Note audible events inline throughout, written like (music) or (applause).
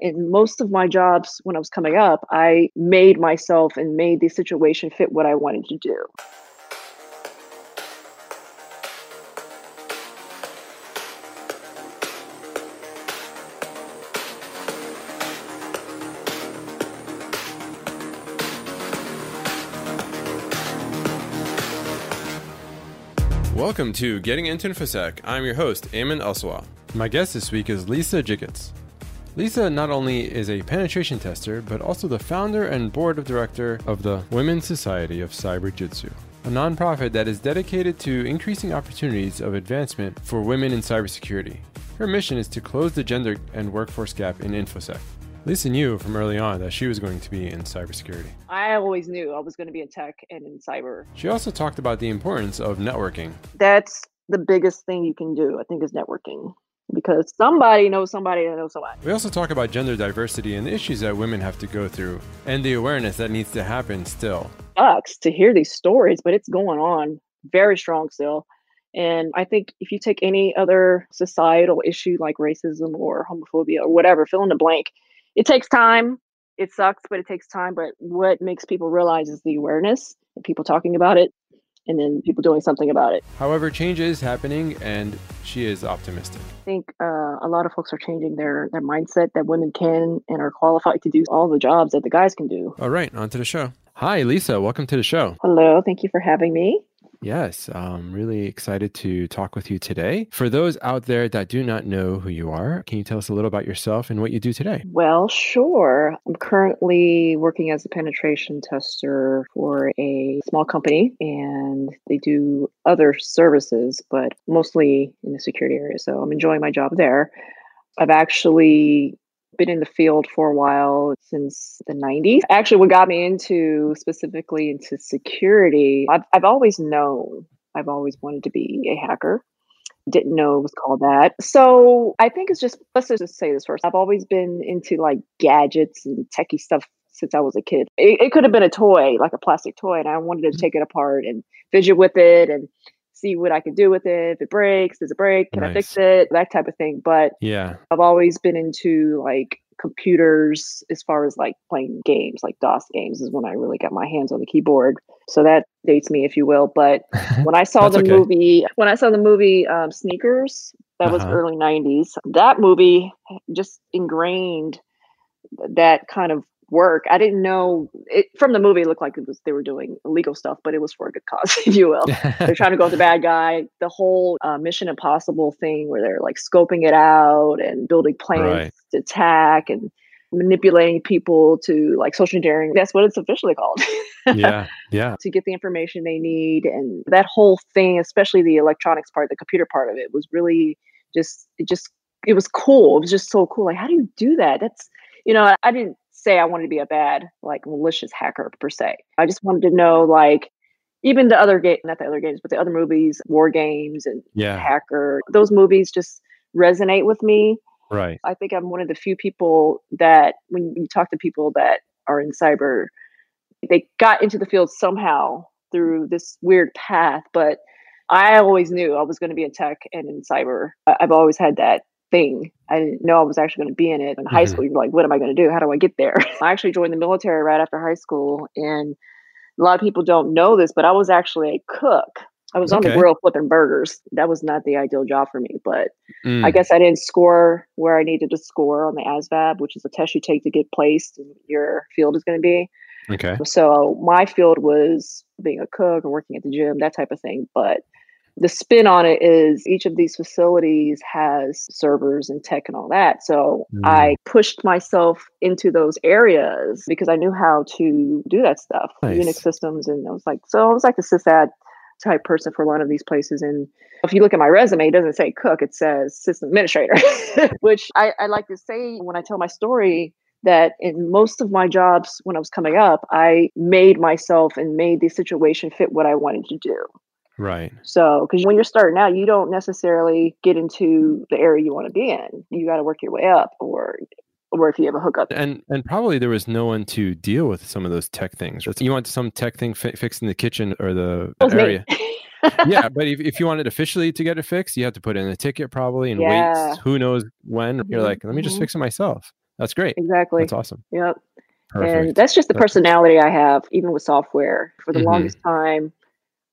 In most of my jobs when I was coming up, I made myself and made the situation fit what I wanted to do. Welcome to Getting into InfoSec. I'm your host, Ayman Elsawah. My guest this week is Lisa Jiggetts. Lisa not only is a penetration tester, but also the founder and board of director of the Women's Society of Cyberjutsu, a nonprofit that is dedicated to increasing opportunities of advancement for women in cybersecurity. Her mission is to close the gender and workforce gap in InfoSec. Lisa knew from early on that she was going to be in cybersecurity. I always knew I was going to be in tech and in cyber. She also talked about the importance of networking. That's the biggest thing you can do, I think, is networking because somebody knows somebody that knows somebody. We also talk about gender diversity and the issues that women have to go through and the awareness that needs to happen still. Sucks to hear these stories, but it's going on very strong still. And I think if you take any other societal issue like racism or homophobia or whatever, fill in the blank, it takes time. It sucks, but it takes time. But what makes people realize is the awareness and people talking about it and then people doing something about it. However, change is happening and she is optimistic. I think uh, a lot of folks are changing their, their mindset that women can and are qualified to do all the jobs that the guys can do. All right, on to the show. Hi, Lisa. Welcome to the show. Hello. Thank you for having me. Yes, I'm really excited to talk with you today. For those out there that do not know who you are, can you tell us a little about yourself and what you do today? Well, sure. I'm currently working as a penetration tester for a small company, and they do other services, but mostly in the security area. So I'm enjoying my job there. I've actually been in the field for a while since the 90s. Actually, what got me into specifically into security, I've, I've always known, I've always wanted to be a hacker. Didn't know it was called that. So I think it's just, let's just say this first. I've always been into like gadgets and techie stuff since I was a kid. It, it could have been a toy, like a plastic toy, and I wanted to mm-hmm. take it apart and fidget with it and see what I can do with it. If it breaks, does it break? Can nice. I fix it? That type of thing. But yeah, I've always been into like computers as far as like playing games, like DOS games is when I really got my hands on the keyboard. So that dates me, if you will. But (laughs) when I saw the okay. movie, when I saw the movie um, Sneakers, that uh-huh. was early 90s, that movie just ingrained that kind of work. I didn't know it from the movie. It looked like it was they were doing illegal stuff, but it was for a good cause, (laughs) if you will. (laughs) they're trying to go with the bad guy. The whole uh, Mission Impossible thing, where they're like scoping it out and building plans right. to attack and manipulating people to like social engineering. That's what it's officially called. (laughs) yeah, yeah. To get the information they need, and that whole thing, especially the electronics part, the computer part of it, was really just it just it was cool. It was just so cool. Like, how do you do that? That's you know, I didn't say I wanted to be a bad, like malicious hacker per se. I just wanted to know, like, even the other game, not the other games, but the other movies, war games and yeah. hacker, those movies just resonate with me. Right. I think I'm one of the few people that when you talk to people that are in cyber, they got into the field somehow through this weird path, but I always knew I was going to be in tech and in cyber. I've always had that thing. I didn't know I was actually going to be in it in high mm-hmm. school. You're like, what am I going to do? How do I get there? (laughs) I actually joined the military right after high school. And a lot of people don't know this, but I was actually a cook. I was okay. on the grill flipping burgers. That was not the ideal job for me, but mm. I guess I didn't score where I needed to score on the ASVAB, which is a test you take to get placed in your field is going to be. Okay. So my field was being a cook or working at the gym, that type of thing. But the spin on it is each of these facilities has servers and tech and all that. So mm. I pushed myself into those areas because I knew how to do that stuff, nice. Unix systems. And I was like, so I was like the sysad type person for one of these places. And if you look at my resume, it doesn't say cook, it says system administrator, (laughs) which I, I like to say when I tell my story that in most of my jobs when I was coming up, I made myself and made the situation fit what I wanted to do. Right. So, because when you're starting out, you don't necessarily get into the area you want to be in. You got to work your way up, or or if you have a hookup. And and probably there was no one to deal with some of those tech things. You want some tech thing fi- fixed in the kitchen or the area. yeah, (laughs) but if, if you wanted officially to get it fixed, you have to put in a ticket probably and yeah. wait who knows when. You're mm-hmm. like, let me just mm-hmm. fix it myself. That's great. Exactly. That's awesome. Yep. Perfect. And that's just the personality I have, even with software. For the Mhm. longest time,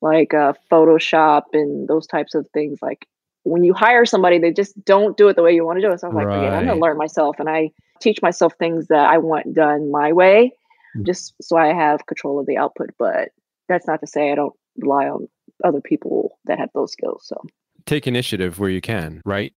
like uh, Photoshop and those types of things, like when you hire somebody, they just don't do it the way you want to do it. So I was like, it. I'm gonna learn myself. And I teach myself things that I want done my way, Mm. just so I have control of the output. But that's not to say I don't rely on other people that have those skills. So Take initiative where you can, right?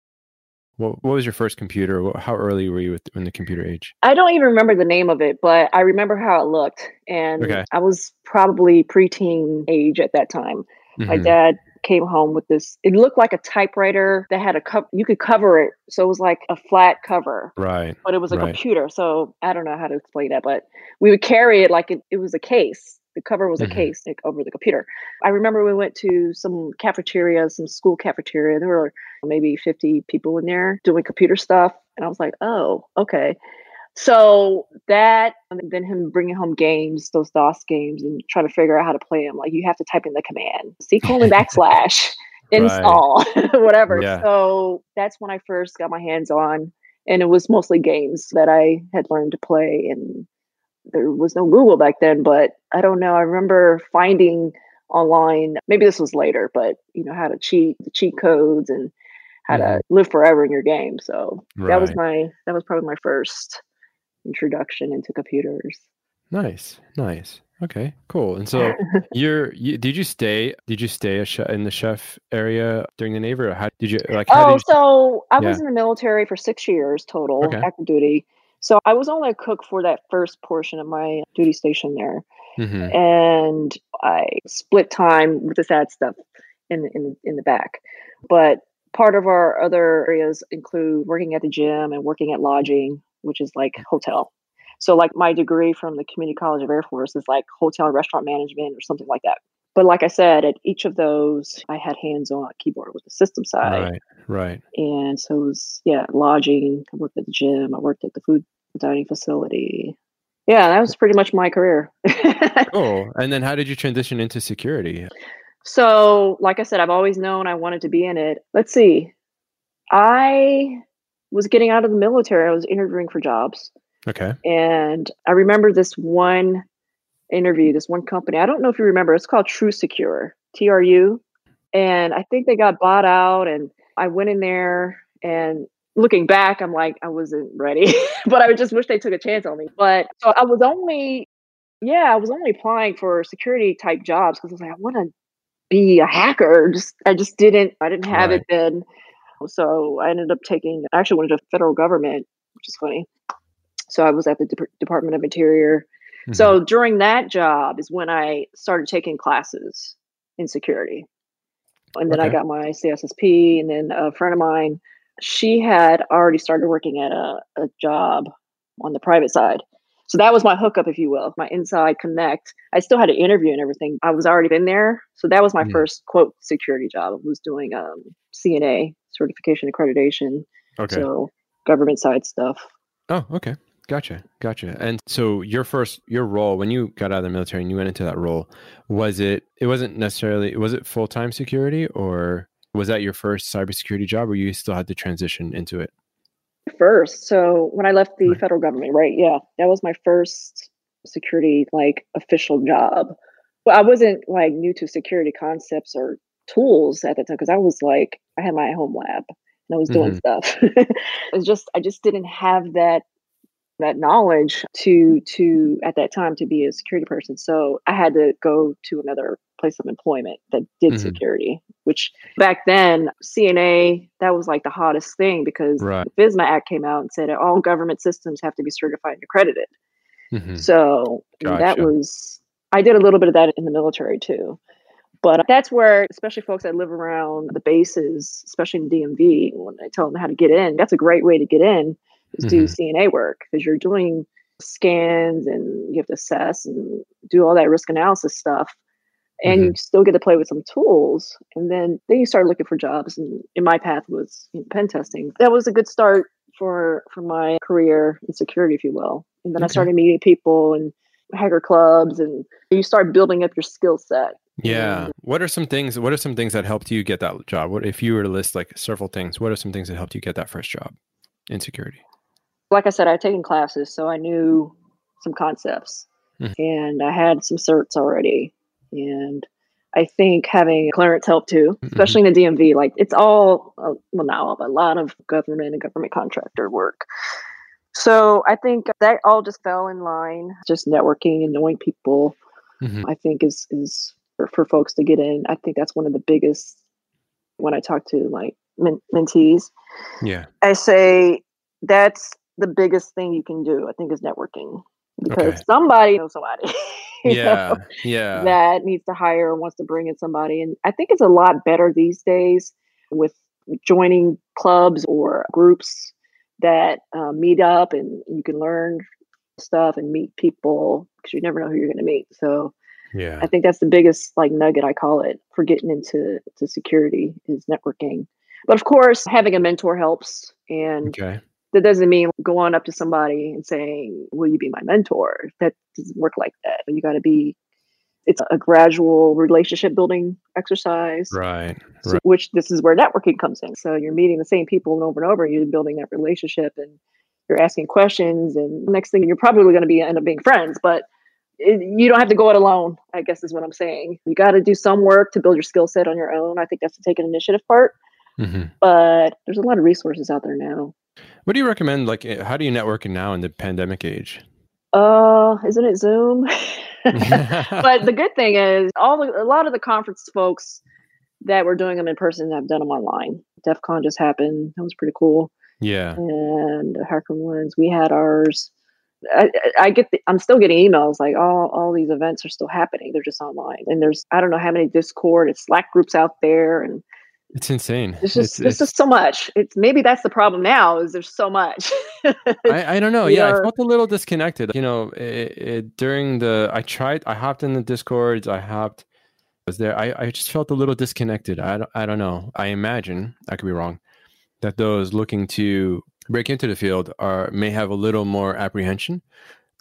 What, what was your first computer? How early were you with, in the computer age? I don't even remember the name of it, but I remember how it looked. And Okay. I was probably preteen age at that time. My Mhm. dad came home with this. It looked like a typewriter that had a cup. You could cover it, so it was like a flat cover, Right. but it was a Right. computer. So I don't know how to explain that, but we would carry it like it, it was a case. The cover was Mhm. a case like, over the computer. I remember we went to some cafeteria, some school cafeteria. There were maybe 50 people in there doing computer stuff, and I was like, oh, okay. So that, and then him bringing home games, those DOS games, and trying to figure out how to play them. Like you have to type in the command, C (laughs) colon backslash install, (laughs) whatever. Yeah. So that's when I first got my hands on, and it was mostly games that I had learned to play. And there was no Google back then, but I don't know. I remember finding online, maybe this was later, but you know how to cheat, the cheat codes, and how Mhm. to live forever in your game. So that was my that was probably my first introduction into computers. Nice. Nice. Okay. Cool. And so (laughs) you're you, did you stay did you stay a chef, in the chef area during the Navy or how did you like how Oh, did you, so I was in the military for six years total, Okay. active duty. So I was only a cook for that first portion of my duty station there, Mhm. and I split time with the sad stuff in the- in in the back. But part of our other areas include working at the gym and working at lodging, which is like hotel. So like my degree from the Community College of Air Force is like hotel and restaurant management or something like that. But like I said, at each of those, I had hands on keyboard with the system side. Right. Right. And so it was, yeah, lodging. I worked at the gym. I worked at the food dining facility. Yeah, that was pretty much my career. (laughs) Cool. And then how did you transition into security? so, like I said, I've always known I wanted to be in it. Let's see. I was getting out of the military. I was interviewing for jobs. Okay. And I remember this one interview, this one company. I don't know if you remember, it's called TruSecure, T R U. And I think they got bought out. And I went in there and looking back, I'm like, I wasn't ready, (laughs) but I just wish they took a chance on me. But so I was only, yeah, I was only applying for security type jobs because I was like, I want to be a hacker. Just I just didn't, I didn't have it then. So I ended up taking, I actually went to federal government, which is funny. So I was at the Dep- Department of Interior. Mhm. So during that job is when I started taking classes in security. And then I got my CSSP. And then a friend of mine, she had already started working at a, a job on the private side. So that was my hookup, if you will, my inside connect. I still had to interview and everything. I was already in there. So that was my Mhm. first quote security job. I was doing um, C&A certification accreditation. okay. So government side stuff. Oh, okay. Gotcha. Gotcha. And so your first your role when you got out of the military and you went into that role, was it it wasn't necessarily was it full time security or was that your first cybersecurity job or you still had to transition into it? first. So when I left the Right. federal government, right? Yeah, that was my first security like official job. But I wasn't like new to security concepts or tools at the time because I was like I had my home lab and I was doing mm-hmm. stuff. (laughs) it's just I just didn't have that that knowledge to to at that time to be a security person. So I had to go to another place of employment that did Mhm. security, which back then C&A that was like the hottest thing because Right. the FISMA Act came out and said all government systems have to be certified and accredited. Mhm. So that was I did a little bit of that in the military too. But that's where, especially folks that live around the bases, especially in DMV, when I tell them how to get in, that's a great way to get in do Mhm. C&A work because you're doing scans and you have to assess and do all that risk analysis stuff. And you still get to play with some tools. And then, then you start looking for jobs. And in my path was you know, pen testing. That was a good start for for my career in security, if you will. And then I started meeting people and hacker clubs, and you start building up your skill set. Yeah. What are some things what are some things that helped you get that job? What if you were to list like several things, what are some things that helped you get that first job in security? Like I said, I'd taken classes, so I knew some concepts mm. and I had some certs already. And I think having clearance helped too, mm-hmm. especially mm-hmm. in the DMV. Like it's all, uh, well, not all, but a lot of government and government contractor work. So I think that all just fell in line. Just networking and knowing people, mm-hmm. I think is is for, for, folks to get in. I think that's one of the biggest. When I talk to like men- mentees, yeah, I say that's the biggest thing you can do. I think is networking because okay. somebody knows somebody. (laughs) yeah, know, yeah, that needs to hire or wants to bring in somebody, and I think it's a lot better these days with joining clubs or groups that uh, meet up and you can learn stuff and meet people because you never know who you're going to meet. So yeah, I think that's the biggest like nugget I call it for getting into to security is networking. But of course, having a mentor helps, and okay. That doesn't mean going up to somebody and saying, "Will you be my mentor?" That doesn't work like that. You got to be it's a gradual relationship building exercise right, so, which this is where networking comes in so you're meeting the same people over and over and you're building that relationship and you're asking questions and next thing you're probably going to be end up being friends but it, you don't have to go it alone i guess is what i'm saying you got to do some work to build your skill set on your own i think that's the take an initiative part mm-hmm. but there's a lot of resources out there now what do you recommend like eh, how do you network now in the pandemic age uh isn't it zoom (laughs) (laughs) but the good thing is, all the, a lot of the conference folks that were doing them in person have done them online. DEF CON just happened. That was pretty cool. Yeah. And Hacker Ones, we had ours. I, I get the, I'm still getting emails like all all these events are still happening. They're just online. And there's I don't know how many Discord and Slack groups out there and it's insane. It's just it's, it's, just so much. It's maybe that's the problem now is there's so much. I, I don't know. (laughs) yeah, are... I felt a little disconnected. You know, it, it, during the I tried. I hopped in the discords. I hopped. Was there? I, I just felt a little disconnected. I don't, I don't know. I imagine I could be wrong. That those looking to break into the field are may have a little more apprehension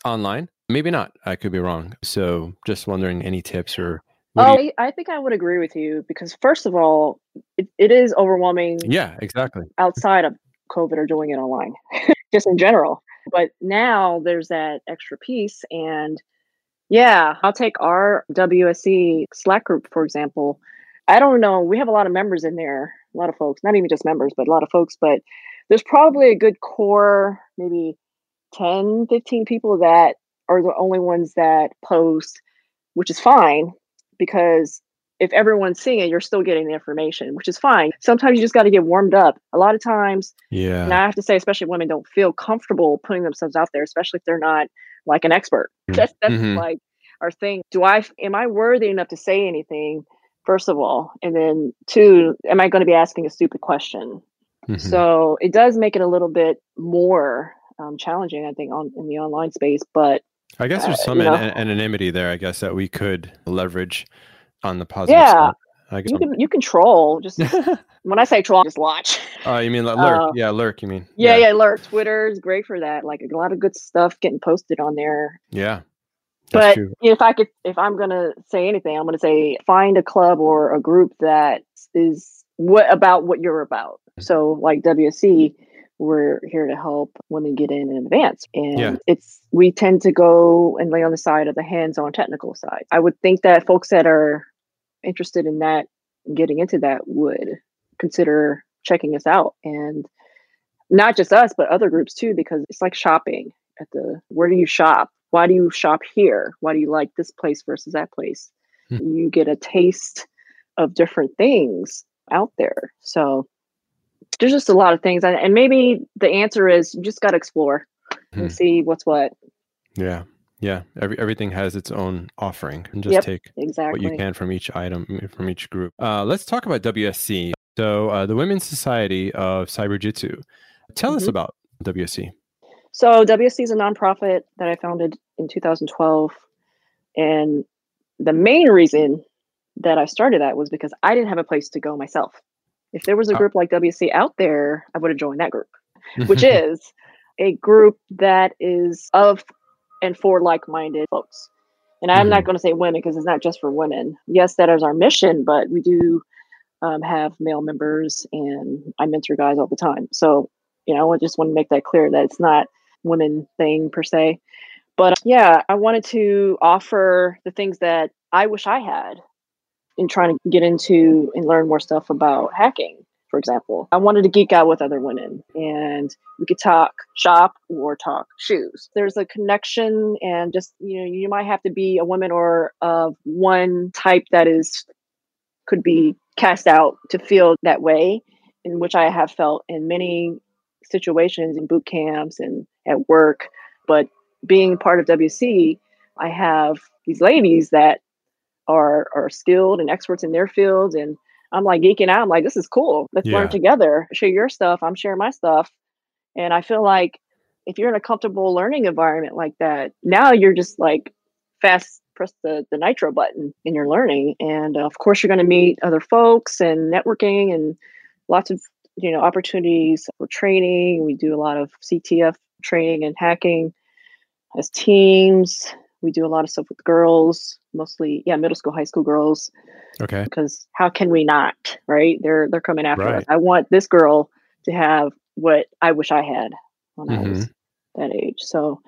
online. Maybe not. I could be wrong. So just wondering any tips or oh, you... I think I would agree with you because first of all, it, it is overwhelming. Yeah, exactly. Outside of COVID or doing it online, (laughs) just in general. But now there's that extra piece, and yeah, I'll take our WSC Slack group for example. I don't know. We have a lot of members in there, a lot of folks, not even just members, but a lot of folks. But there's probably a good core, maybe 10, 15 people that are the only ones that post, which is fine because if everyone's seeing it, you're still getting the information, which is fine. Sometimes you just got to get warmed up. A lot of times, yeah. And I have to say, especially women don't feel comfortable putting themselves out there, especially if they're not like an expert. Mm-hmm. That's that's mm-hmm. like our thing. Do I am I worthy enough to say anything? First of all, and then two, am I going to be asking a stupid question? Mm-hmm. So it does make it a little bit more um, challenging, I think, on in the online space. But I guess there's uh, some uh, an- anonymity there. I guess that we could leverage on the positive yeah. side. I guess you can you control just (laughs) when I say troll, just watch. Oh, uh, you mean like lurk? Uh, yeah, lurk. You mean? Yeah, yeah, yeah, lurk. Twitter is great for that. Like a lot of good stuff getting posted on there. Yeah. But if I could, if I'm gonna say anything, I'm gonna say find a club or a group that is what about what you're about. Mm-hmm. So like WSC, we're here to help women get in in advance. And yeah. it's we tend to go and lay on the side of the hands-on technical side. I would think that folks that are interested in that, getting into that, would consider checking us out, and not just us, but other groups too, because it's like shopping at the where do you shop? Why do you shop here? Why do you like this place versus that place? Hmm. You get a taste of different things out there. So there's just a lot of things and maybe the answer is you just got to explore and hmm. see what's what yeah yeah Every, everything has its own offering and just yep, take exactly. what you can from each item from each group uh, let's talk about wsc so uh, the women's society of cyberjutsu tell mm-hmm. us about wsc so wsc is a nonprofit that i founded in 2012 and the main reason that i started that was because i didn't have a place to go myself if there was a uh group like WSC out there, I would have joined that group, which (laughs) is a group that is of and for like minded folks. And I'm mm-hmm. not going to say women because it's not just for women. Yes, that is our mission, but we do um, have male members and I mentor guys all the time. So, you know, I just want to make that clear that it's not women thing per se. But yeah, I wanted to offer the things that I wish I had in trying to get into and learn more stuff about hacking, for example. I wanted to geek out with other women and we could talk shop or talk shoes. There's a connection and just, you know, you might have to be a woman or of one type that is could be cast out to feel that way, in which I have felt in many situations in boot camps and at work. But being part of WSC, I have these ladies that are are skilled and experts in their fields and I'm like geeking out. I'm like, this is cool. Let's yeah. learn together. Share your stuff. I'm sharing my stuff. And I feel like if you're in a comfortable learning environment like that, now you're just like fast press the, the nitro button in your learning. And uh, of course, you're going to meet other folks and networking and lots of you know opportunities for training. We do a lot of CTF training and hacking as teams. We do a lot of stuff with girls, mostly yeah, middle school, high school girls. Okay. Because how can we not, right? They're they're coming after right. us. I want this girl to have what I wish I had when mm-hmm. I was mm-hmm. that age. So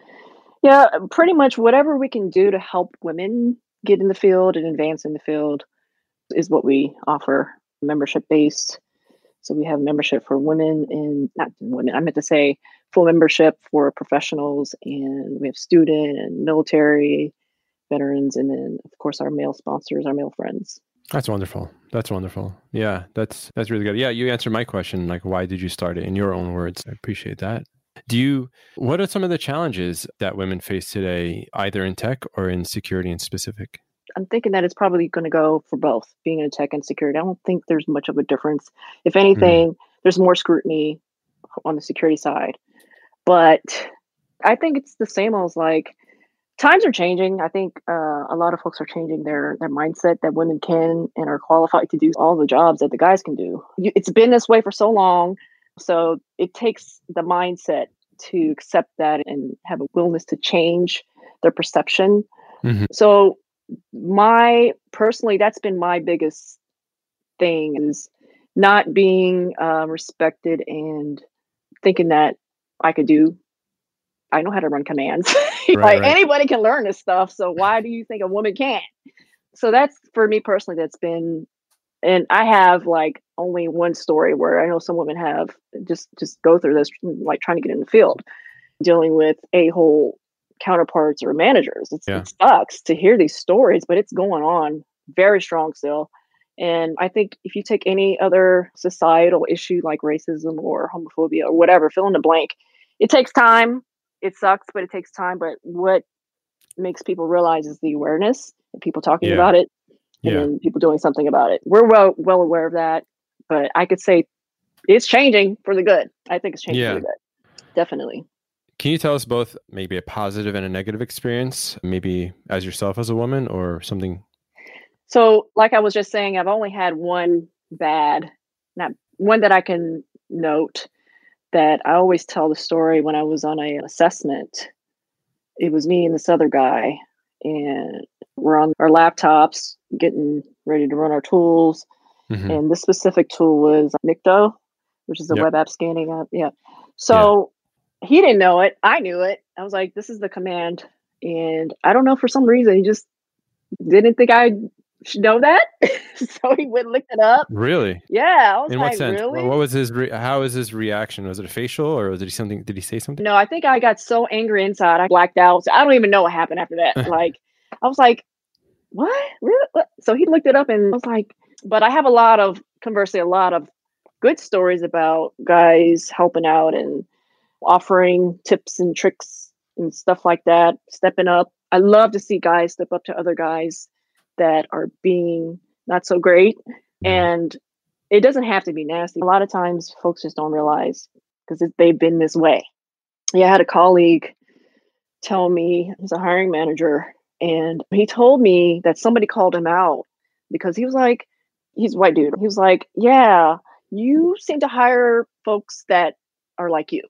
yeah, pretty much whatever we can do to help women get in the field and advance in the field is what we offer membership based so we have membership for women and not women, I meant to say full membership for professionals, and we have student and military veterans, and then of course our male sponsors, our male friends. That's wonderful. That's wonderful. Yeah, that's that's really good. Yeah, you answered my question, like why did you start it in your own words. I appreciate that. Do you what are some of the challenges that women face today, either in tech or in security in specific? I'm thinking that it's probably going to go for both being in tech and security. I don't think there's much of a difference. If anything, mm. there's more scrutiny on the security side. But I think it's the same as like times are changing. I think uh, a lot of folks are changing their their mindset that women can and are qualified to do all the jobs that the guys can do. It's been this way for so long, so it takes the mindset to accept that and have a willingness to change their perception. Mm-hmm. So my personally, that's been my biggest thing is not being uh, respected and thinking that I could do. I know how to run commands. (laughs) Right, like right. anybody can learn this stuff. So why do you think a woman can't? So that's for me personally. That's been, and I have like only one story where I know some women have just just go through this, like trying to get in the field, dealing with a whole counterparts or managers. Yeah. It sucks to hear these stories, but it's going on very strong still. And I think if you take any other societal issue like racism or homophobia or whatever, fill in the blank, it takes time. It sucks, but it takes time. But what makes people realize is the awareness and people talking yeah. about it and yeah. people doing something about it. We're well well aware of that, but I could say it's changing for the good. I think it's changing yeah. for the good. Definitely. Can you tell us both maybe a positive and a negative experience, maybe as yourself as a woman or something? So, like I was just saying, I've only had one bad, not one that I can note that I always tell the story when I was on a assessment. It was me and this other guy, and we're on our laptops getting ready to run our tools. Mm-hmm. And this specific tool was Nikto, which is a yep. web app scanning app. Yeah. So he didn't know it. I knew it. I was like, this is the command. And I don't know, for some reason, he just didn't think I should know that. (laughs) so he went and looked it up. Really? Yeah. I was In like, what sense? Really? What was his, re- how was his reaction? Was it a facial or was it something, did he say something? No, I think I got so angry inside. I blacked out. So I don't even know what happened after that. (laughs) like, I was like, what? Really? What? So he looked it up and I was like, but I have a lot of, conversely, a lot of good stories about guys helping out and offering tips and tricks and stuff like that, stepping up. I love to see guys step up to other guys that are being not so great. And it doesn't have to be nasty. A lot of times folks just don't realize because they've been this way. Yeah, I had a colleague tell me, he's a hiring manager, and he told me that somebody called him out because he was like, he's a white dude. He was like, Yeah, you seem to hire folks that are like you.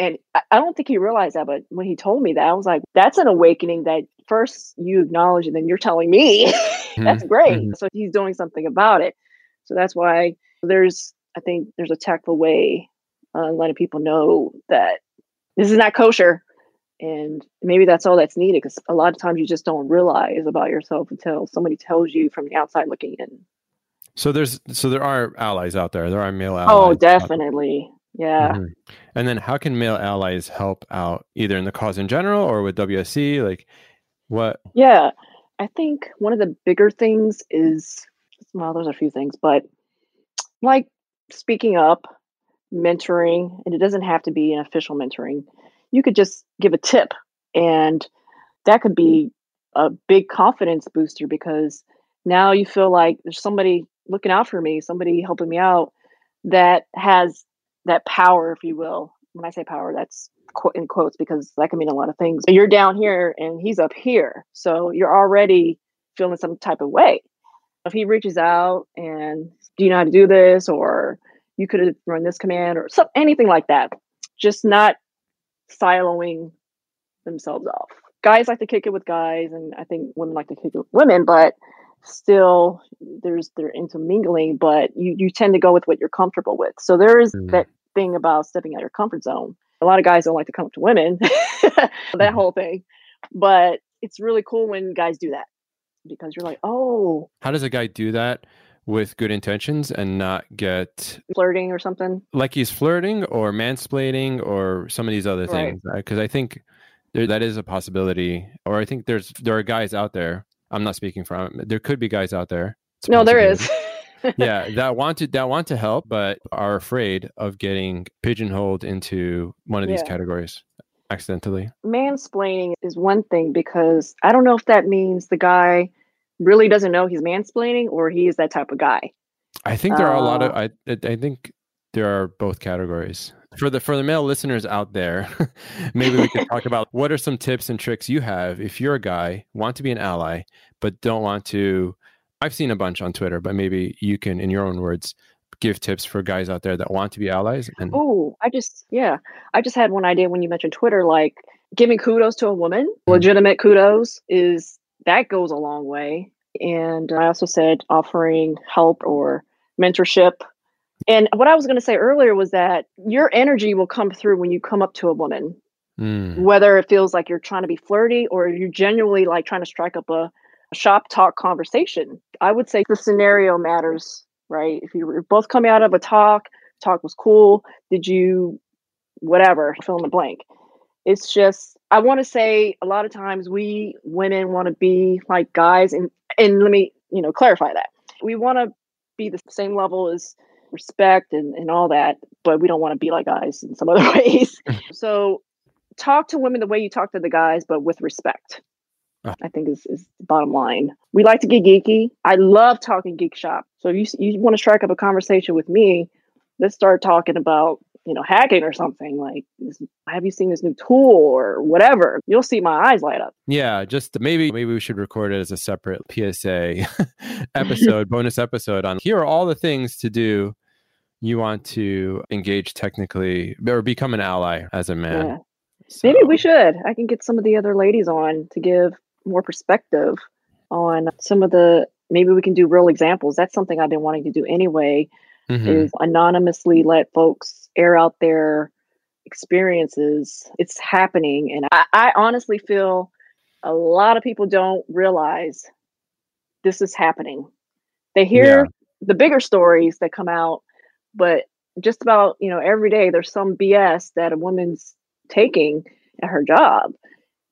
And I don't think he realized that, but when he told me that, I was like, that's an awakening that first you acknowledge and then you're telling me. (laughs) that's mm-hmm. great. Mm-hmm. So he's doing something about it. So that's why there's, I think there's a tactful way uh, letting people know that this is not kosher. And maybe that's all that's needed because a lot of times you just don't realize about yourself until somebody tells you from the outside looking in. So there's so there are allies out there. There are male Oh, allies. out- definitely. Yeah. Mhm. And then how can male allies help out either in the cause in general or with WSC? Like what Yeah. I think one of the bigger things is well, there's a few things, but like speaking up, mentoring, and it doesn't have to be an official mentoring. You could just give a tip, and that could be a big confidence booster because now you feel like there's somebody looking out for me, somebody helping me out that has that power, if you will. When I say power, that's in quotes because that can mean a lot of things. You're down here and he's up here. So you're already feeling some type of way. If he reaches out and do you know how to do this or you could have run this command or some anything like that. Just not siloing themselves off. Guys like to kick it with guys and I think women like to kick it with women, but still there's they're intermingling, but you you tend to go with what you're comfortable with. So there is Mm. that thing about stepping out of your comfort zone. A lot of guys don't like to come up to women, (laughs) that Mhm. whole thing. But it's really cool when guys do that because you're like, oh, how does a guy do that with good intentions and not get flirting or something. like he's flirting or mansplaining or some of these other Right. things because i think there, that is a possibility or i think there's there are guys out there i'm not speaking from there could be guys out there No, there is. (laughs) yeah that want to that want to help but are afraid of getting pigeonholed into one of these Yeah. categories accidentally mansplaining is one thing because I don't know if that means the guy really doesn't know he's mansplaining or he is that type of guy. i think there are a lot of Uh, i I think there are both categories for the for the male listeners out there (laughs) maybe we could talk about what are some tips and tricks you have if you're a guy want to be an ally but don't want to i've seen a bunch on twitter but maybe you can in your own words give tips for guys out there that want to be allies and Oh, I just yeah, I just had one idea when you mentioned Twitter, like giving kudos to a woman, Mm. legitimate kudos is that goes a long way. And I also said offering help or mentorship. And what I was going to say earlier was that your energy will come through when you come up to a woman, Mm, whether it feels like you're trying to be flirty or you're genuinely like trying to strike up a, a shop talk conversation. I would say the scenario matters, right? If you were both coming out of a talk, talk was cool. Did you, whatever, fill in the blank? It's just, I want to say a lot of times we women want to be like guys, and and let me, you know, clarify that. We want to be the same level as respect and, and all that, but we don't want to be like guys in some other (laughs) ways. (laughs) so talk to women the way you talk to the guys, but with respect. Ah. I think is, is the bottom line. We like to get geeky. I love talking geek shop. So if you you want to strike up a conversation with me, let's start talking about you know hacking or something like have you seen this new tool or whatever? You'll see my eyes light up. Yeah just maybe maybe we should record it as a separate psa (laughs) episode (laughs) bonus episode on here are all the things to do you want to engage technically or become an ally as a man. Yeah. Maybe we should. I can get some of the other ladies on to give more perspective on some of the maybe we can do real examples. That's something i've been wanting to do anyway Mhm. is anonymously let folks air out their experiences. It's happening. And I, I honestly feel a lot of people don't realize this is happening. They hear the bigger stories that come out, but just about, you know, every day there's some BS that a woman's taking at her job.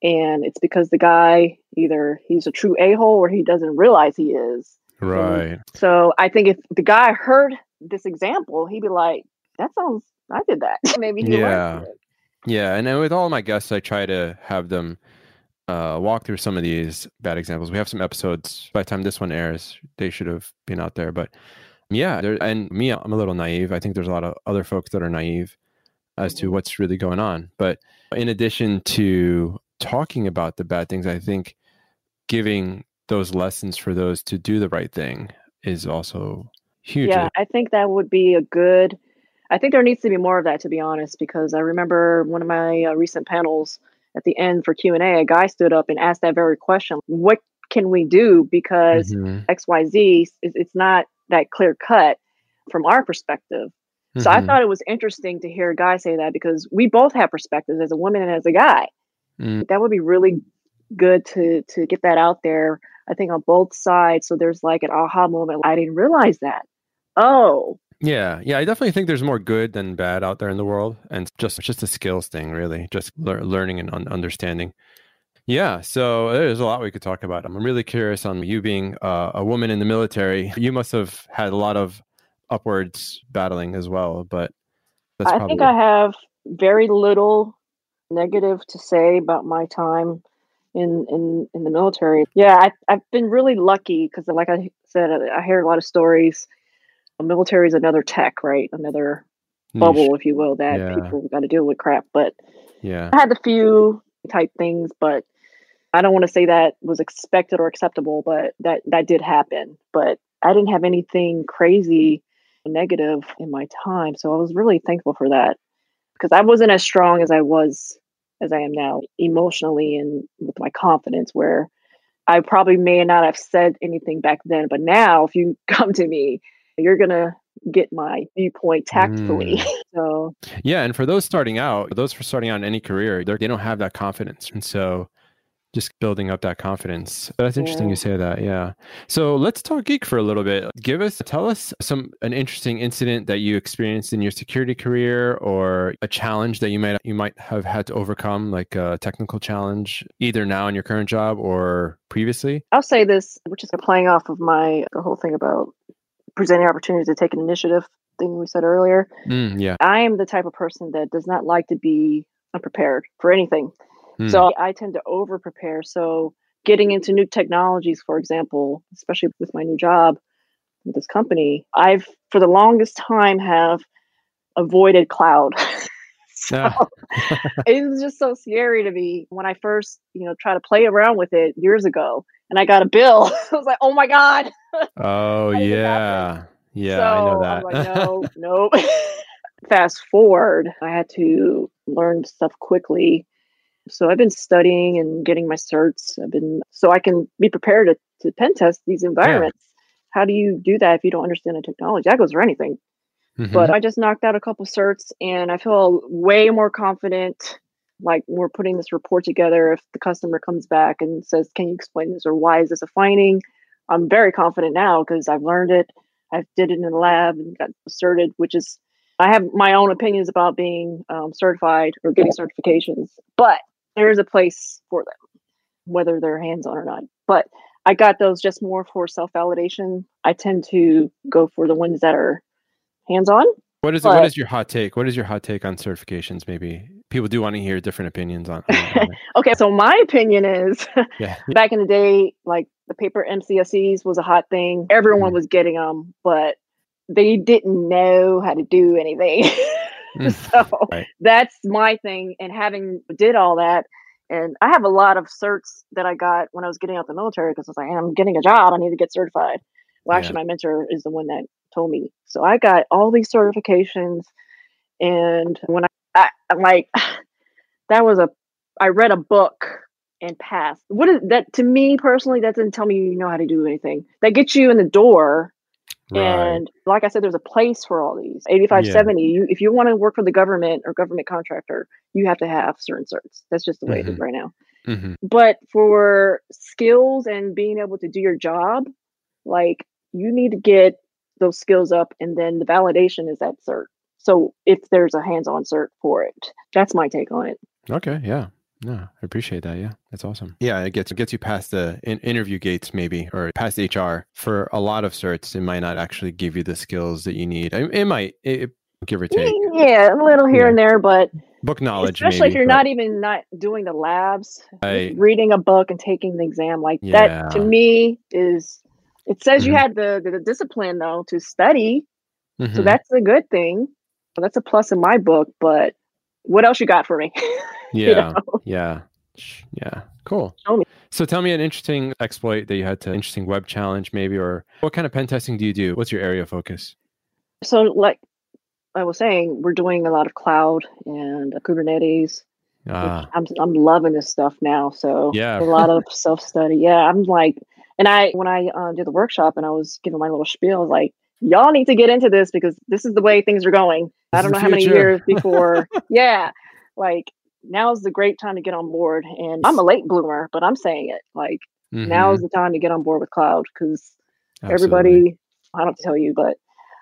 And it's because the guy either he's a true a hole or he doesn't realize he is. right So I think if the guy heard this example, he'd be like, "That sounds. I did that." (laughs) Maybe he Yeah. it. Yeah, and then with all my guests, I try to have them uh, walk through some of these bad examples. We have some episodes. By the time this one airs, they should have been out there. But yeah, there, and me, I'm a little naive. I think there's a lot of other folks that are naive as to Mhm. what's really going on. But in addition to talking about the bad things, I think giving those lessons for those to do the right thing is also huge. Yeah, I think that would be a good. I think there needs to be more of that, to be honest, because I remember one of my uh, recent panels at the end for Q and A. A guy stood up and asked that very question: "What can we do?" Because Mhm. X Y Z, it's not that clear cut from our perspective. So I thought it was interesting to hear a guy say that because we both have perspectives as a woman and as a guy. Mm. That would be really good to to get that out there. I think on both sides. So there's like an aha moment. I didn't realize that. Oh, Yeah, yeah, I definitely think there's more good than bad out there in the world, and just it's just a skills thing, really, just lear- learning and un- understanding. Yeah, so there's a lot we could talk about. I'm really curious on you being uh, a woman in the military. You must have had a lot of upwards battling as well, but that's I probably think I have very little negative to say about my time in in in the military. Yeah, I, I've been really lucky because, like I said, I hear a lot of stories. The military is another tech, right? Another bubble, if you will, that Yeah. people got to deal with crap. But Yeah, I had a few type things, but I don't want to say that was expected or acceptable, but that that did happen. But I didn't have anything crazy negative in my time, so I was really thankful for that because I wasn't as strong as I was as I am now emotionally and with my confidence. Where I probably may not have said anything back then, but now if you (laughs) come to me, you're gonna get my viewpoint tactfully. Mm. (laughs) so yeah, and for those starting out, those for starting out in any career, they don't have that confidence, and so just building up that confidence. That's interesting Yeah. you say that. Yeah. So let's talk geek for a little bit. Give us, tell us some an interesting incident that you experienced in your security career, or a challenge that you might you might have had to overcome, like a technical challenge, either now in your current job or previously. I'll say this, which is playing off of my the whole thing about presenting opportunities to take an initiative thing we said earlier. Mm, yeah. I am the type of person that does not like to be unprepared for anything. Mm, So I tend to over prepare. So getting into new technologies, for example, especially with my new job with this company, I've for the longest time have avoided cloud. (laughs) so Ah. (laughs) it was just so scary to me when I first, you know, try to play around with it years ago and I got a bill. (laughs) I was like, oh my God. oh How did that yeah. Yeah, so I know that. like, (laughs) no, nope. Fast forward, I had to learn stuff quickly. So I've been studying and getting my certs. I've been so I can be prepared to, to pen test these environments. How do you do that if you don't understand the technology? That goes for anything. Mhm. But I just knocked out a couple certs and I feel way more confident. Like we're putting this report together. If the customer comes back and says, Can you explain this or why is this a finding? I'm very confident now because I've learned it. I did it in the lab and got certed, which is I have my own opinions about being um, certified or getting certifications, but there is a place for them, whether they're hands on or not. But I got those just more for self validation. I tend to go for the ones that are hands on. What is what But- is your hot take? What is your hot take on certifications? Maybe people do want to hear different opinions on. on. (laughs) Okay, so my opinion is yeah, (laughs) back in the day, like the paper MCSEs was a hot thing. Everyone Mhm. was getting them, but they didn't know how to do anything. (laughs) Mm, so right. that's my thing. And having did all that, and I have a lot of certs that I got when I was getting out of the military because I was like, I'm getting a job, I need to get certified. Well, actually, my mentor is the one that told me. So I got all these certifications, and when I, I I'm like, (sighs) that was a, I read a book and passed. What is that to me personally? That doesn't tell me you know how to do anything. That gets you in the door. right. And like I said, there's a place for all these. 85, Yeah. 70. You, if you want to work for the government or government contractor, you have to have certain certs. That's just the way it is right now. Mhm. But for skills and being able to do your job, like you need to get those skills up, and then the validation is that cert. So if there's a hands-on cert for it, that's my take on it. Okay, yeah. No, I appreciate that. Yeah, that's awesome. Yeah, it gets it gets you past the in- interview gates, maybe, or past HR. For a lot of certs, it might not actually give you the skills that you need. It, it might, it, it- give or take, Yeah, a little here Yeah. and there, but book knowledge. especially maybe, if you're but- not even not doing the labs, just Right. reading a book and taking the exam like Yeah. that to me is. It says you Mhm. had the, the the discipline though to study, so Mhm. that's a good thing. That's a plus in my book. But what else you got for me? (laughs) You yeah, know? yeah, yeah. Cool. So tell me an interesting exploit that you had to, interesting web challenge, maybe, or what kind of pen testing do you do? What's your area of focus? So, like I was saying, we're doing a lot of cloud and Kubernetes. which Ah, I'm I'm loving this stuff now. So Yeah. a lot of (laughs) self study. Yeah, I'm like, and I when I uh, did the workshop and I was giving my little spiel, I was like, y'all need to get into this because this is the way things are going. This I don't know how many years before. (laughs) yeah, like now's the great time to get on board. And I'm a late bloomer, but I'm saying it like now Mhm. is the time to get on board with cloud because everybody. I don't have to tell you, but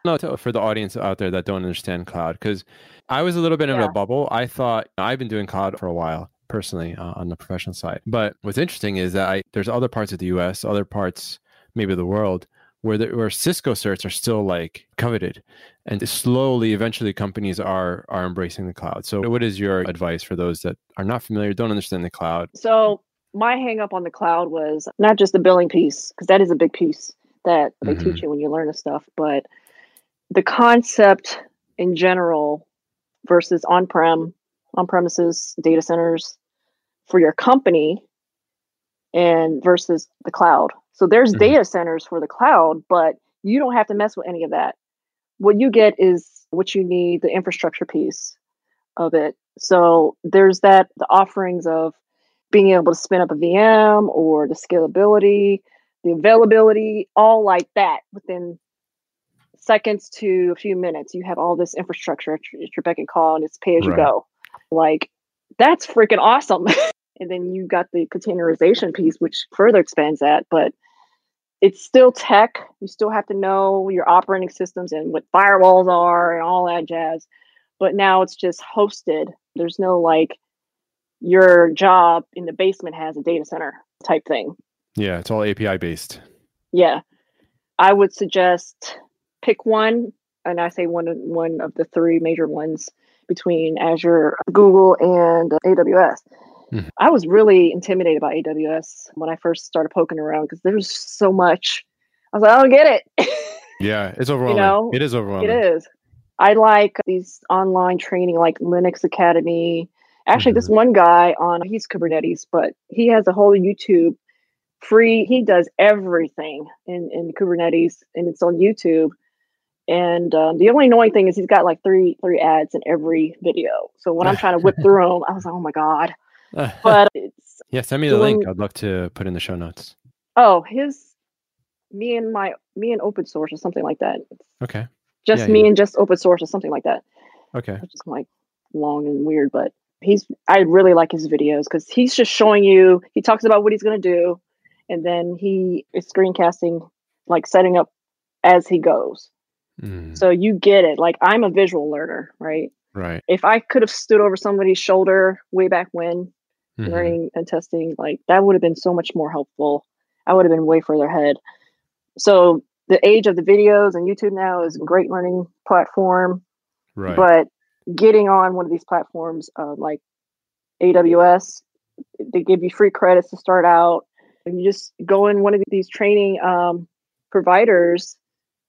No, for the audience out there that don't understand cloud, because I was a little bit in Yeah. a bubble. I thought I've been doing cloud for a while personally uh, on the professional side. But what's interesting is that I, there's other parts of the U.S., other parts maybe the world where the, where Cisco certs are still like coveted, and slowly, eventually, companies are are embracing the cloud. So, what is your advice for those that are not familiar, don't understand the cloud? So my hang up on the cloud was not just the billing piece, because that is a big piece that they Mhm. teach you when you learn this stuff, but the concept in general versus on-prem, on-premises data centers for your company and versus the cloud. So there's Mhm. data centers for the cloud, but you don't have to mess with any of that. What you get is what you need, the infrastructure piece of it. So there's that the offerings of being able to spin up a VM or the scalability, the availability, all like that within seconds to a few minutes. You have all this infrastructure at your, at your beck and call, and it's pay as you Right. go. Like that's freaking awesome. (laughs) and then you got the containerization piece, which further expands that, but it's still tech. You still have to know your operating systems and what firewalls are and all that jazz. But now it's just hosted. There's no like your job in the basement has a data center type thing. Yeah, it's all API based. Yeah. I would suggest pick one, and I say one of one of the three major ones between Azure, Google, and uh, AWS. Mhm. I was really intimidated by AWS when I first started poking around because there was so much. I was like, I don't get it. (laughs) Yeah, it's overwhelming. know, it is it overwhelming. is. I like these online training like Linux Academy. Actually, this one guy on he's Kubernetes, but he has a whole YouTube free. He does everything in, in Kubernetes and it's on YouTube. And um, the only annoying thing is he's got like three three ads in every video. So when I'm trying to whip through them, I was like, oh my god. (laughs) But it's yeah, send me the link. I'd love to put in the show notes. oh his me and my me and open source or something like that. Okay. Just Yeah, me yeah. and just open source or something like that. Okay. which is like long and weird, but he's I really like his videos because he's just showing you he talks about what he's gonna do and then he is screencasting like setting up as he goes. Mm, So you get it. Like I'm a visual learner, right? right. If I could have stood over somebody's shoulder way back when Mhm. learning and testing, like that would have been so much more helpful. I would have been way further ahead. So the age of the videos and YouTube now is a great learning platform Right. but getting on one of these platforms uh, like aws they give you free credits to start out and you just go in one of these training um, providers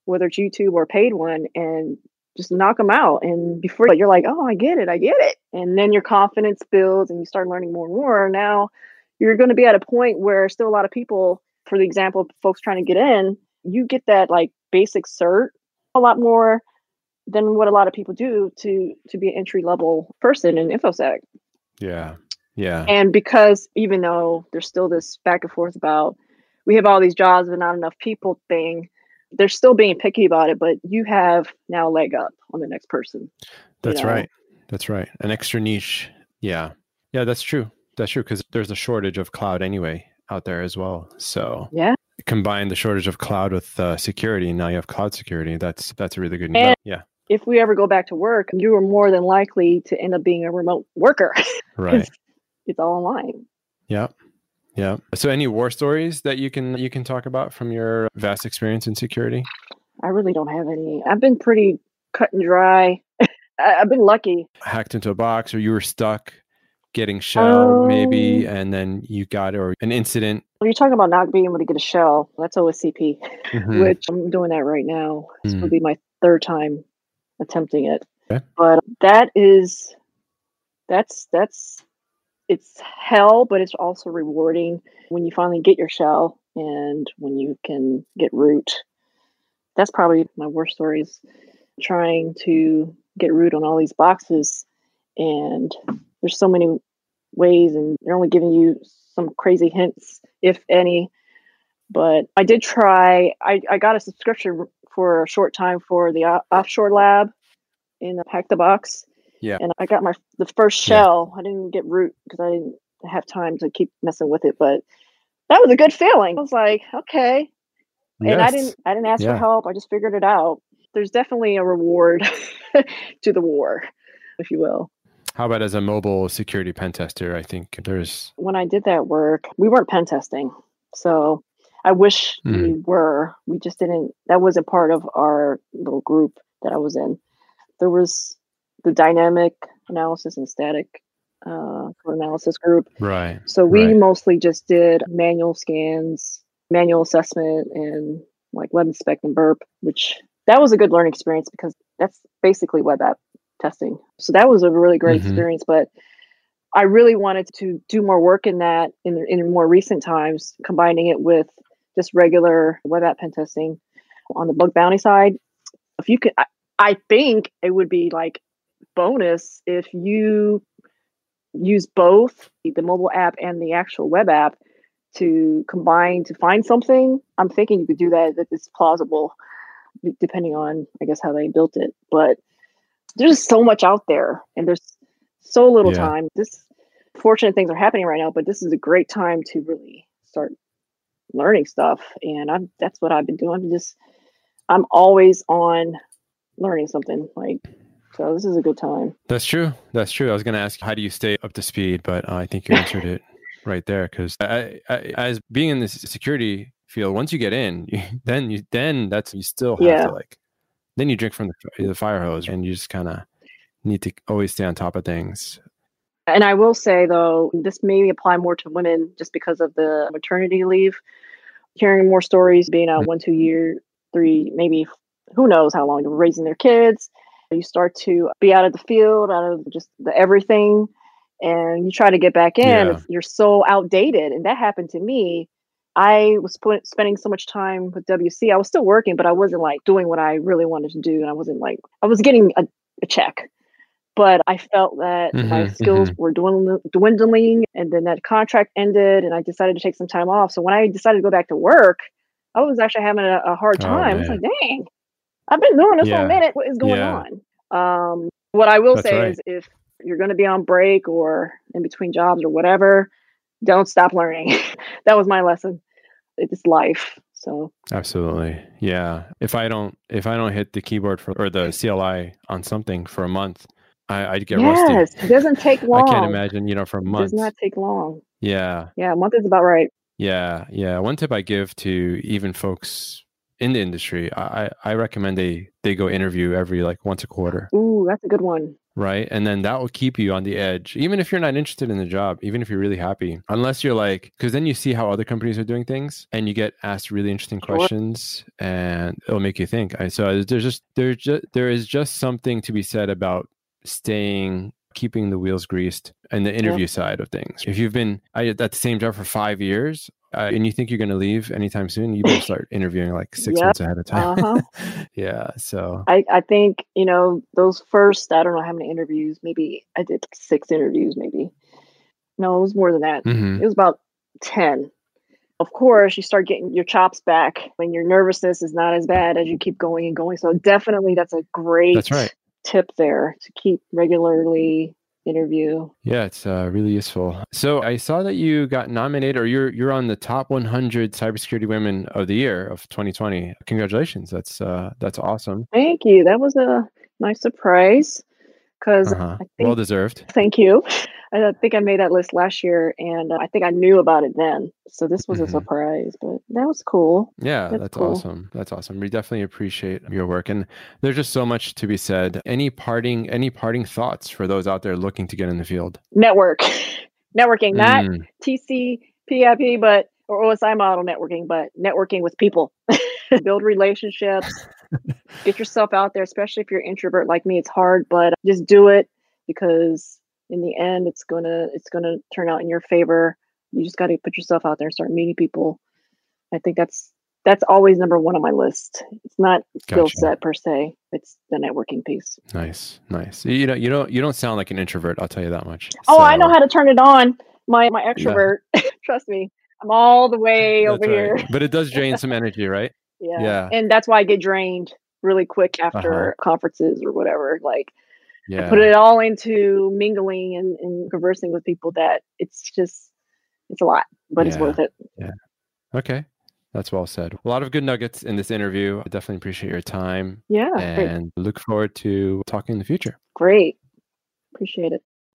whether it's youtube or paid one and just knock them out and before you're like oh i get it i get it and then your confidence builds and you start learning more and more now you're going to be at a point where still a lot of people for the example of folks trying to get in you get that like basic cert a lot more than what a lot of people do to to be an entry level person in infosec yeah. Yeah. and because even though there's still this back and forth about we have all these jobs but not enough people thing they're still being picky about it but you have now a leg up on the next person That's know? right. That's right. An extra niche. Yeah. Yeah, that's true. That's true because there's a shortage of cloud anyway out there as well. So yeah combine the shortage of cloud with uh, security, and now you have cloud security. That's that's a really good. And- yeah. if we ever go back to work you are more than likely to end up being a remote worker (laughs) Right. it's all online Yeah. Yeah. So any war stories that you can you can talk about from your vast experience in security? i really don't have any i've been pretty cut and dry (laughs) i've been lucky Hacked into a box or you were stuck getting shell maybe Um, and then you got or an incident. When you're talking about not being able to get a shell, that's OSCP, Mhm. which I'm doing that right now. This Mm. will be my third time attempting it. Okay. But that is, that's, that's, it's hell, but it's also rewarding when you finally get your shell and when you can get root. That's probably my worst stories trying to get root on all these boxes. And there's so many ways, and they're only giving you some crazy hints, if any. But I did try, I, I got a subscription for a short time for the offshore lab in the Hack the Box. Yeah. And I got my the first Yeah. shell. I didn't get root because I didn't have time to keep messing with it, but that was a good feeling. I was like, okay. And I didn't I didn't ask Yeah. for help. I just figured it out. There's definitely a reward (laughs) to the war, if you will. How about as a mobile security pen tester? I think there's when I did that work, we weren't pen testing. So I wish we Mhm. were. We just didn't, that wasn't part of our little group that I was in. There was the dynamic analysis and static uh, analysis group. right. So we Right. mostly just did manual scans, manual assessment, and like WebInspect and burp, which that was a good learning experience because that's basically web app testing. So that was a really great Mhm. experience. But I really wanted to do more work in that in, in more recent times, combining it with just regular web app pen testing on the bug bounty side. If you could, I, I think it would be like bonus if you use both the mobile app and the actual web app to combine to find something. I'm thinking you could do that. That it's plausible, depending on I guess how they built it. But there's so much out there, and there's so little Yeah. time. This fortunate things are happening right now, but this is a great time to really start learning stuff. And I'm that's what I've been doing. I'm just I'm always on learning something. Like so, this is a good time. That's true. That's true. I was going to ask, how do you stay up to speed? But uh, I think you answered it right there. Because as being in the security field, once you get in, (laughs) you, then you then that's you still have Yeah. to like, then you drink from the, the fire hose, and you just kind of need to always stay on top of things. And I will say though, this may apply more to women just because of the maternity leave. Hearing more stories, being out Mhm. one, two year, three, maybe who knows how long, raising their kids. You start to be out of the field, out of just the everything, and you try to get back in. Yeah. You're so outdated, and that happened to me. I was put, spending so much time with WSC. I was still working, but I wasn't like doing what I really wanted to do, and I wasn't like I was getting a, a check, but I felt that my Mhm, skills were dwindling, dwindling, and then that contract ended, and I decided to take some time off. So when I decided to go back to work, I was actually having a, a hard Oh, time. I was like, dang, I've been doing this for Yeah. a minute. What is going Yeah. on? Um, what I will That's say right. is if you're going to be on break or in between jobs or whatever, don't stop learning. (laughs) that was my lesson. It's life. So Absolutely. Yeah. If I don't if I don't hit the keyboard for or the CLI on something for a month, I, I'd get yes, rusty. it doesn't take long. (laughs) I can't imagine, you know, for It months. does not take long. Yeah. Yeah, a month is about right. Yeah, yeah. One tip I give to even folks in the industry, I, I recommend they they go interview every like once a quarter, Ooh, that's a good one. right? And then that will keep you on the edge, even if you're not interested in the job, even if you're really happy. Unless you're like, because then you see how other companies are doing things, and you get asked really interesting questions, and it'll make you think. So there's just there's just there is just something to be said about staying keeping the wheels greased and the interview side of things. If you've been at the same job for five years uh, and you think you're going to leave anytime soon, you better start interviewing like six Yep. months ahead of time. Uh-huh. (laughs) yeah. So I, I think, you know, those first, I don't know how many interviews, maybe I did six interviews, maybe. No, it was more than that. mhm. It was about 10. Of course, you start getting your chops back when your nervousness is not as bad as you keep going and going. So, definitely, that's a great that's right. tip there to keep regularly interview. Yeah, it's uh, really useful. So I saw that you got nominated, or you're you're on the top 100 cybersecurity women of the year of 2020. Congratulations! That's uh, that's awesome. Thank you. That was a nice surprise because Uh-huh. Well deserved. Thank you. I think I made that list last year, and uh, I think I knew about it then. So this was Mhm. a surprise, but that was cool. Yeah, That's that's, cool. awesome. That's awesome. We definitely appreciate your work, and there's just so much to be said. Any parting any parting thoughts for those out there looking to get in the field? Network, (laughs) networking, not Mm, TC, PIP, but or OSI model networking, but networking with people. (laughs) Build relationships. (laughs) Get yourself out there, especially if you're an introvert like me. It's hard, but just do it because in the end, it's gonna it's gonna turn out in your favor. You just got to put yourself out there and start meeting people. I think that's that's always number one on my list. It's not skill Gotcha. set per se; it's the networking piece. nice, nice. You don't you don't you don't sound like an introvert. I'll tell you that much. Oh, I know how to turn it on. My my extrovert. (laughs) Trust me, I'm all the way (laughs) That's over here. But it does drain (laughs) some energy, right? Yeah. Yeah. And that's why I get drained really quick after Uh-huh. conferences or whatever. Like Yeah. put it all into mingling and, and conversing with people that it's just it's a lot, but it's worth it. Yeah. Okay. That's well said. A lot of good nuggets in this interview. I definitely appreciate your time Yeah. Great. and look forward to talking in the future. great. Appreciate it.